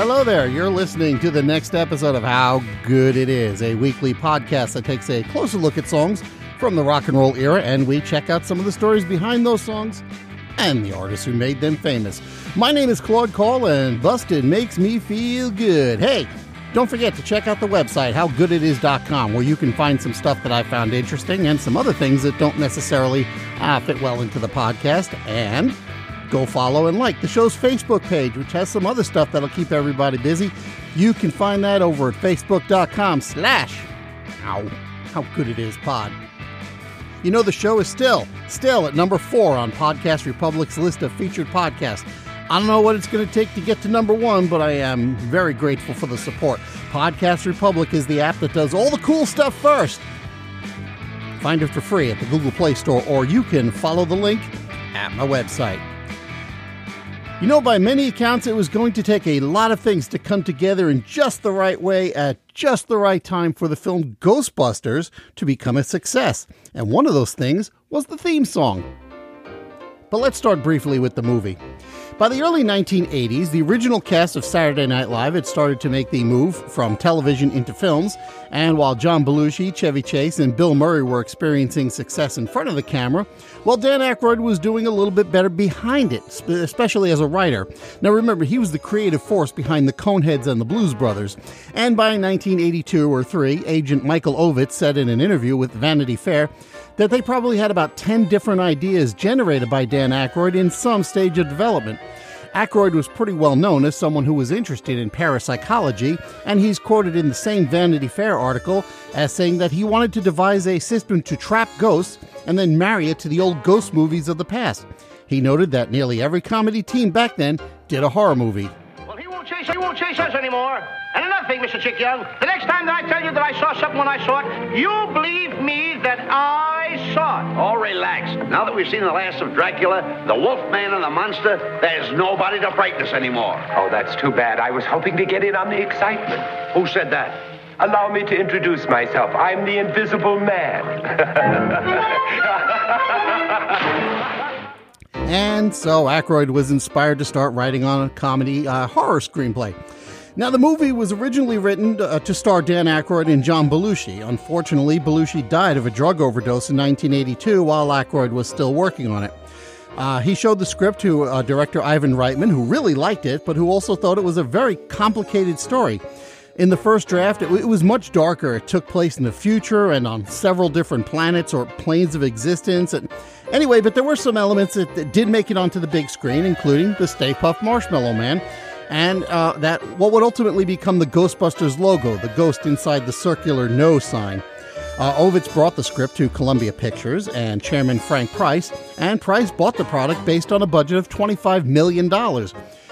Hello there. You're listening to the next episode of How Good It Is, a weekly podcast that takes a closer look at songs from the rock and roll era, and we check out some of the stories behind those songs and the artists who made them famous. My name is Claude Call, and Busted makes me feel good. Hey, don't forget to check out the website, howgooditis.com, where you can find some stuff that I found interesting and some other things that don't necessarily uh, fit well into the podcast. And go follow and like the show's Facebook page, which has some other stuff that'll keep everybody busy. You can find that over at facebook.com slash how, how good it is pod. You know, the show is still, still at number four on Podcast Republic's list of featured podcasts. I don't know what it's going to take to get to number one, but I am very grateful for the support. Podcast Republic is the app that does all the cool stuff first. Find it for free at the Google Play Store, or you can follow the link at my website. You know, by many accounts, it was going to take a lot of things to come together in just the right way at just the right time for the film Ghostbusters to become a success. And one of those things was the theme song. But let's start briefly with the movie. By the early 1980s, the original cast of Saturday Night Live had started to make the move from television into films, and while John Belushi, Chevy Chase, and Bill Murray were experiencing success in front of the camera, well, Dan Aykroyd was doing a little bit better behind it, especially as a writer. Now remember, he was the creative force behind the Coneheads and the Blues Brothers, and by 1982 or 3, agent Michael Ovitz said in an interview with Vanity Fair that they probably had about 10 different ideas generated by Dan Aykroyd in some stage of development. Aykroyd was pretty well known as someone who was interested in parapsychology, and he's quoted in the same Vanity Fair article as saying that he wanted to devise a system to trap ghosts and then marry it to the old ghost movies of the past. He noted that nearly every comedy team back then did a horror movie. Well, won't chase, he won't chase us anymore. And another thing, Mr. Chick Young, the next time that I tell you that I saw something when I saw it, you believe me that I saw it. Oh, relax. Now that we've seen the last of Dracula, the Wolfman and the monster, there's nobody to frighten us anymore. Oh, that's too bad. I was hoping to get in on the excitement. Who said that? Allow me to introduce myself. I'm the Invisible Man. and so Aykroyd was inspired to start writing on a comedy uh, horror screenplay. Now, the movie was originally written uh, to star Dan Aykroyd and John Belushi. Unfortunately, Belushi died of a drug overdose in 1982 while Aykroyd was still working on it. Uh, he showed the script to uh, director Ivan Reitman, who really liked it, but who also thought it was a very complicated story. In the first draft, it, it was much darker. It took place in the future and on several different planets or planes of existence. And anyway, but there were some elements that, that did make it onto the big screen, including the Stay Puft Marshmallow Man and uh, that what would ultimately become the Ghostbusters logo, the ghost inside the circular no sign. Uh, Ovitz brought the script to Columbia Pictures and Chairman Frank Price, and Price bought the product based on a budget of $25 million,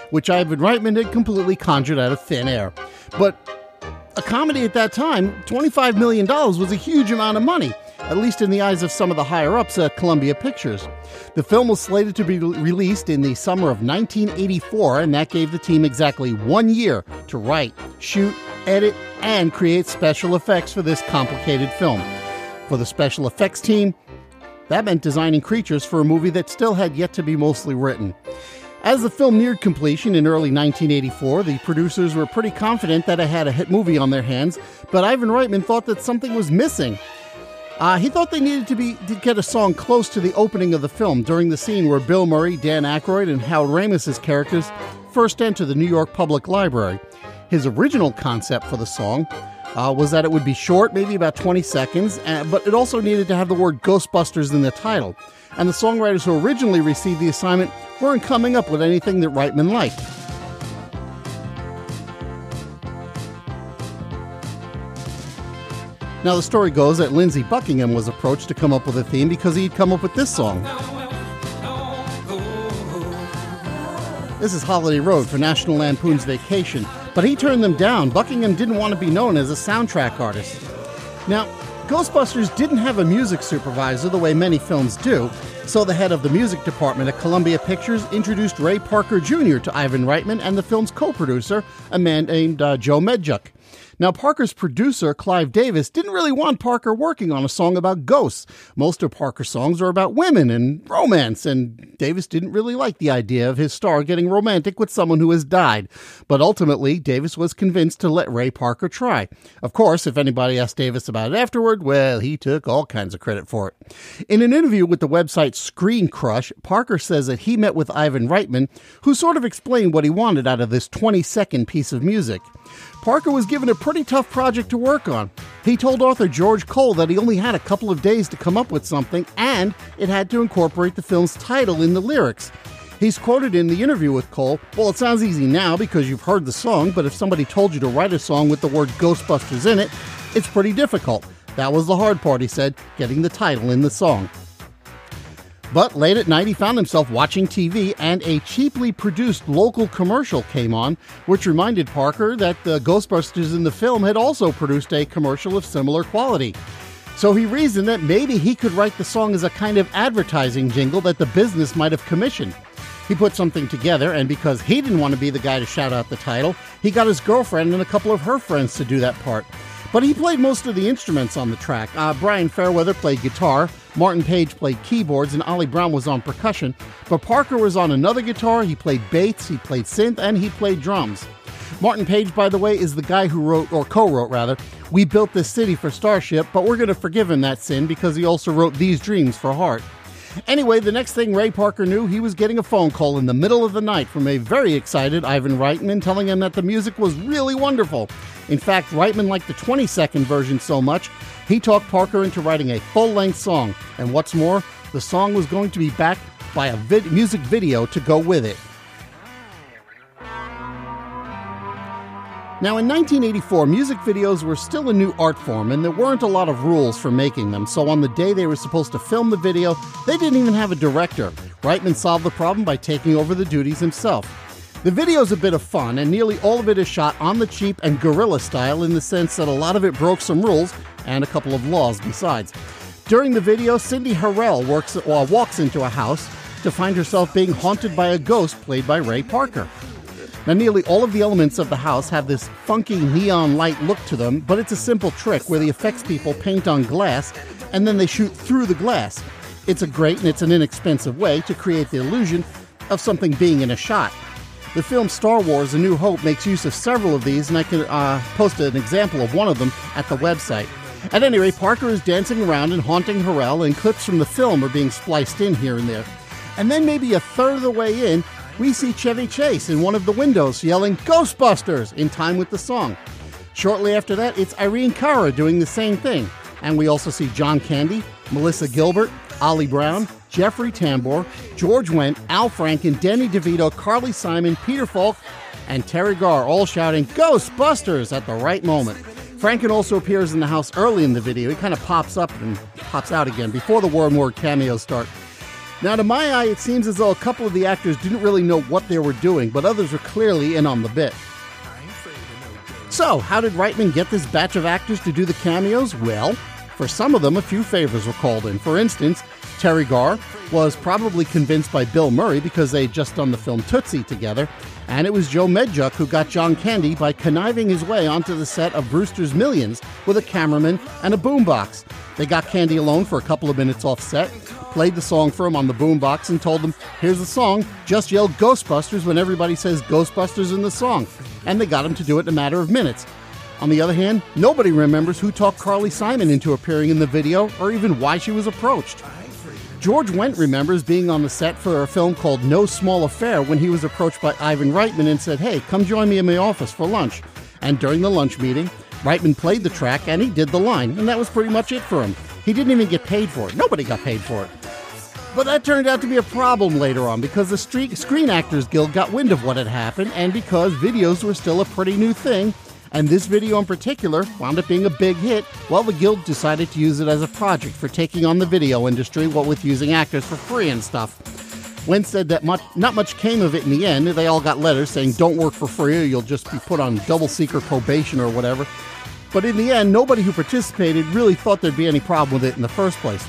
which Ivan Reitman had completely conjured out of thin air. But a comedy at that time, $25 million was a huge amount of money at least in the eyes of some of the higher ups at Columbia Pictures. The film was slated to be released in the summer of 1984, and that gave the team exactly one year to write, shoot, edit, and create special effects for this complicated film. For the special effects team, that meant designing creatures for a movie that still had yet to be mostly written. As the film neared completion in early 1984, the producers were pretty confident that it had a hit movie on their hands, but Ivan Reitman thought that something was missing. Uh, he thought they needed to be to get a song close to the opening of the film during the scene where Bill Murray, Dan Aykroyd, and Hal Ramis's characters first enter the New York Public Library. His original concept for the song uh, was that it would be short, maybe about 20 seconds, uh, but it also needed to have the word Ghostbusters in the title. And the songwriters who originally received the assignment weren't coming up with anything that Reitman liked. Now, the story goes that Lindsey Buckingham was approached to come up with a theme because he'd come up with this song. This is Holiday Road for National Lampoon's Vacation, but he turned them down. Buckingham didn't want to be known as a soundtrack artist. Now, Ghostbusters didn't have a music supervisor the way many films do, so the head of the music department at Columbia Pictures introduced Ray Parker Jr. to Ivan Reitman and the film's co producer, a man named uh, Joe Medjuck. Now, Parker's producer, Clive Davis, didn't really want Parker working on a song about ghosts. Most of Parker's songs are about women and romance, and Davis didn't really like the idea of his star getting romantic with someone who has died. But ultimately, Davis was convinced to let Ray Parker try. Of course, if anybody asked Davis about it afterward, well, he took all kinds of credit for it. In an interview with the website Screen Crush, Parker says that he met with Ivan Reitman, who sort of explained what he wanted out of this 20 second piece of music. Parker was given a pretty tough project to work on. He told author George Cole that he only had a couple of days to come up with something, and it had to incorporate the film's title in the lyrics. He's quoted in the interview with Cole Well, it sounds easy now because you've heard the song, but if somebody told you to write a song with the word Ghostbusters in it, it's pretty difficult. That was the hard part, he said, getting the title in the song. But late at night, he found himself watching TV, and a cheaply produced local commercial came on, which reminded Parker that the Ghostbusters in the film had also produced a commercial of similar quality. So he reasoned that maybe he could write the song as a kind of advertising jingle that the business might have commissioned. He put something together, and because he didn't want to be the guy to shout out the title, he got his girlfriend and a couple of her friends to do that part. But he played most of the instruments on the track. Uh, Bryan Fairweather played guitar, Martin Page played keyboards, and Ollie Brown was on percussion. But Parker was on another guitar, he played bass, he played synth, and he played drums. Martin Page, by the way, is the guy who wrote, or co wrote rather, We Built This City for Starship, but we're going to forgive him that sin because he also wrote These Dreams for Heart. Anyway, the next thing Ray Parker knew, he was getting a phone call in the middle of the night from a very excited Ivan Reitman telling him that the music was really wonderful. In fact, Reitman liked the 20 second version so much, he talked Parker into writing a full length song. And what's more, the song was going to be backed by a vid- music video to go with it. Now, in 1984, music videos were still a new art form, and there weren't a lot of rules for making them. So, on the day they were supposed to film the video, they didn't even have a director. Reitman solved the problem by taking over the duties himself. The video's a bit of fun, and nearly all of it is shot on the cheap and guerrilla style in the sense that a lot of it broke some rules and a couple of laws besides. During the video, Cindy Harrell works, uh, walks into a house to find herself being haunted by a ghost played by Ray Parker. Now, nearly all of the elements of the house have this funky neon light look to them, but it's a simple trick where the effects people paint on glass and then they shoot through the glass. It's a great and it's an inexpensive way to create the illusion of something being in a shot. The film Star Wars A New Hope makes use of several of these, and I can uh, post an example of one of them at the website. At any rate, Parker is dancing around and haunting Harrell, and clips from the film are being spliced in here and there. And then, maybe a third of the way in, we see Chevy Chase in one of the windows yelling Ghostbusters in time with the song. Shortly after that, it's Irene Cara doing the same thing. And we also see John Candy, Melissa Gilbert, Ollie Brown, Jeffrey Tambor, George Wendt, Al Franken, Danny DeVito, Carly Simon, Peter Falk, and Teri Garr all shouting Ghostbusters at the right moment. Franken also appears in the house early in the video. He kind of pops up and pops out again before the War More cameos start. Now, to my eye, it seems as though a couple of the actors didn't really know what they were doing, but others were clearly in on the bit. So, how did Reitman get this batch of actors to do the cameos? Well, for some of them, a few favors were called in. For instance, Teri Garr was probably convinced by Bill Murray because they had just done the film Tootsie together, and it was Joe Medjuck who got John Candy by conniving his way onto the set of Brewster's Millions with a cameraman and a boombox. They got Candy alone for a couple of minutes off set, played the song for him on the boombox, and told him, Here's the song, just yell Ghostbusters when everybody says Ghostbusters in the song. And they got him to do it in a matter of minutes. On the other hand, nobody remembers who talked Carly Simon into appearing in the video or even why she was approached. George Wendt remembers being on the set for a film called No Small Affair when he was approached by Ivan Reitman and said, Hey, come join me in my office for lunch. And during the lunch meeting, Reitman played the track and he did the line, and that was pretty much it for him. He didn't even get paid for it. Nobody got paid for it. But that turned out to be a problem later on because the Screen Actors Guild got wind of what had happened and because videos were still a pretty new thing. And this video in particular wound up being a big hit. Well, the Guild decided to use it as a project for taking on the video industry, what with using actors for free and stuff. Wendt said that much, not much came of it in the end. They all got letters saying, don't work for free or you'll just be put on double secret probation or whatever. But in the end, nobody who participated really thought there'd be any problem with it in the first place.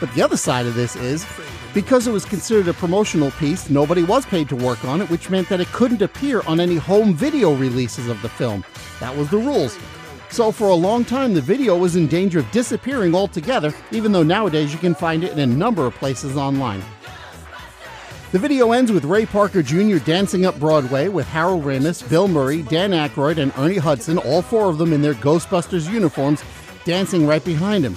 But the other side of this is because it was considered a promotional piece, nobody was paid to work on it, which meant that it couldn't appear on any home video releases of the film. That was the rules. So for a long time, the video was in danger of disappearing altogether, even though nowadays you can find it in a number of places online. The video ends with Ray Parker Jr. dancing up Broadway with Harold Ramis, Bill Murray, Dan Aykroyd, and Ernie Hudson, all four of them in their Ghostbusters uniforms, dancing right behind him.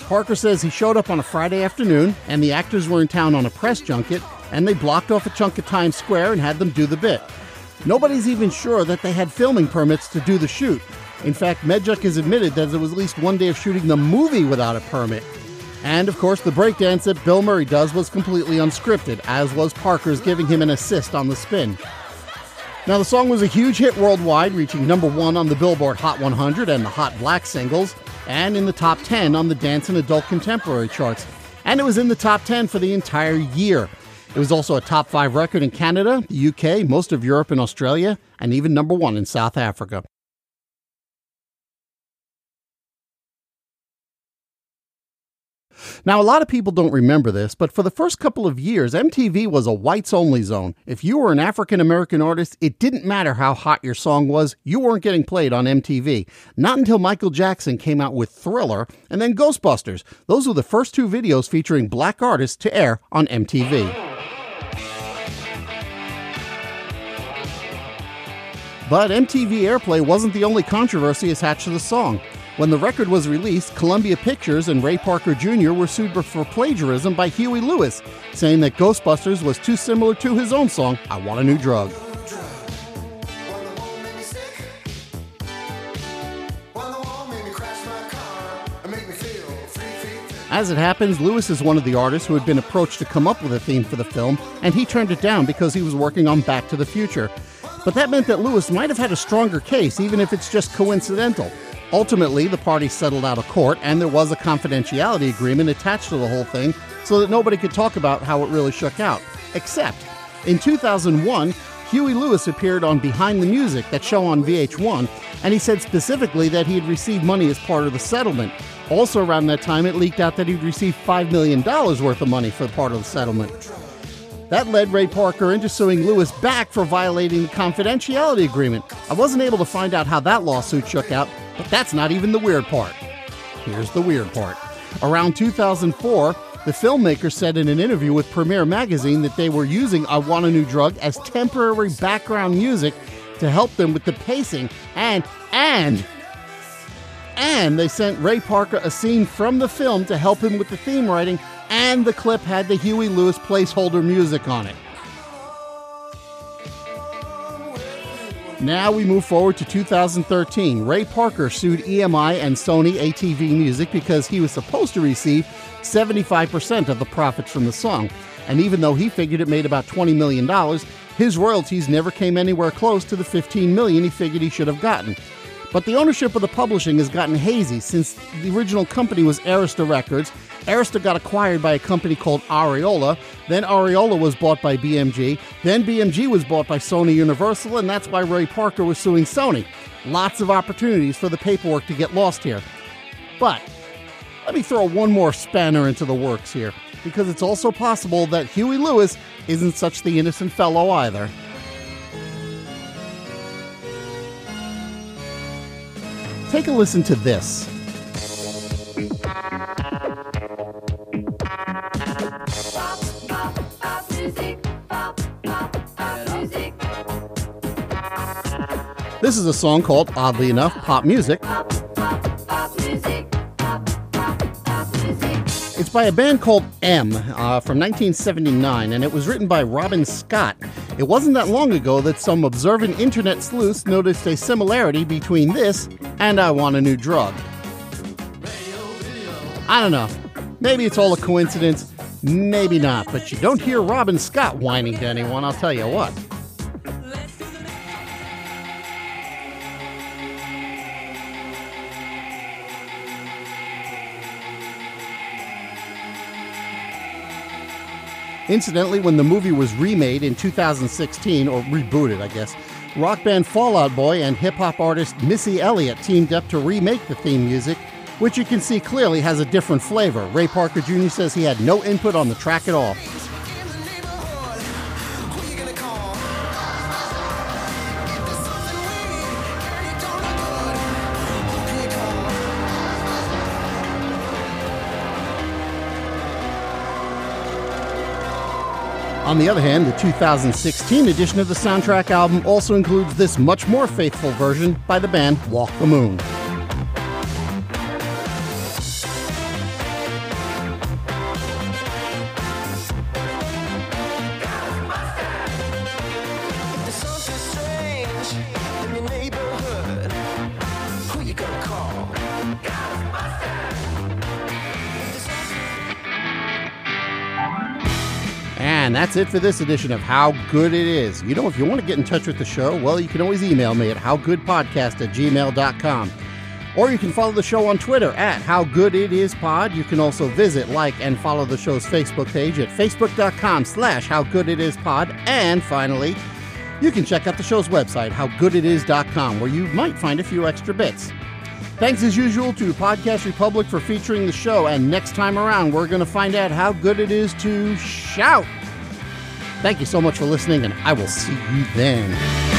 Parker says he showed up on a Friday afternoon, and the actors were in town on a press junket, and they blocked off a chunk of Times Square and had them do the bit. Nobody's even sure that they had filming permits to do the shoot. In fact, Medjuck has admitted that there was at least one day of shooting the movie without a permit. And of course, the breakdance that Bill Murray does was completely unscripted, as was Parker's giving him an assist on the spin. Now, the song was a huge hit worldwide, reaching number one on the Billboard Hot 100 and the Hot Black singles, and in the top 10 on the dance and adult contemporary charts. And it was in the top 10 for the entire year. It was also a top five record in Canada, the UK, most of Europe and Australia, and even number one in South Africa. Now, a lot of people don't remember this, but for the first couple of years, MTV was a whites only zone. If you were an African American artist, it didn't matter how hot your song was, you weren't getting played on MTV. Not until Michael Jackson came out with Thriller and then Ghostbusters. Those were the first two videos featuring black artists to air on MTV. But MTV Airplay wasn't the only controversy attached to the song. When the record was released, Columbia Pictures and Ray Parker Jr. were sued for plagiarism by Huey Lewis, saying that Ghostbusters was too similar to his own song, I Want a New Drug. As it happens, Lewis is one of the artists who had been approached to come up with a theme for the film, and he turned it down because he was working on Back to the Future. But that meant that Lewis might have had a stronger case, even if it's just coincidental. Ultimately, the parties settled out of court, and there was a confidentiality agreement attached to the whole thing so that nobody could talk about how it really shook out. Except, in 2001, Huey Lewis appeared on Behind the Music, that show on VH1, and he said specifically that he had received money as part of the settlement. Also, around that time, it leaked out that he'd received $5 million worth of money for part of the settlement. That led Ray Parker into suing Lewis back for violating the confidentiality agreement. I wasn't able to find out how that lawsuit shook out, but that's not even the weird part. Here's the weird part. Around 2004, the filmmaker said in an interview with Premiere Magazine that they were using I Want a New Drug as temporary background music to help them with the pacing and, and, and they sent Ray Parker a scene from the film to help him with the theme writing, and the clip had the Huey Lewis placeholder music on it. Now we move forward to 2013. Ray Parker sued EMI and Sony ATV Music because he was supposed to receive 75% of the profits from the song. And even though he figured it made about $20 million, his royalties never came anywhere close to the 15 million he figured he should have gotten. But the ownership of the publishing has gotten hazy since the original company was Arista Records Arista got acquired by a company called Ariola. Then Ariola was bought by BMG. Then BMG was bought by Sony Universal, and that's why Ray Parker was suing Sony. Lots of opportunities for the paperwork to get lost here. But let me throw one more spanner into the works here, because it's also possible that Huey Lewis isn't such the innocent fellow either. Take a listen to this. This is a song called, oddly enough, Pop Muzik. It's by a band called M uh, from 1979, and it was written by Robin Scott. It wasn't that long ago that some observant internet sleuths noticed a similarity between this and I Want a New Drug. I don't know. Maybe it's all a coincidence, maybe not, but you don't hear Robin Scott whining to anyone, I'll tell you what. Incidentally, when the movie was remade in 2016, or rebooted, I guess, rock band Fall Out Boy and hip hop artist Missy Elliott teamed up to remake the theme music, which you can see clearly has a different flavor. Ray Parker Jr. says he had no input on the track at all. On the other hand, the 2016 edition of the soundtrack album also includes this much more faithful version by the band Walk the Moon. Call? And that's it for this edition of How Good It Is. You know, if you want to get in touch with the show, well, you can always email me at howgoodpodcast at gmail.com. Or you can follow the show on Twitter at How Good It Is Pod. You can also visit, like, and follow the show's Facebook page at facebook.com slash How Good It Is Pod. And finally, you can check out the show's website, howgooditis.com, where you might find a few extra bits. Thanks as usual to Podcast Republic for featuring the show, and next time around, we're going to find out how good it is to shout. Thank you so much for listening, and I will see you then.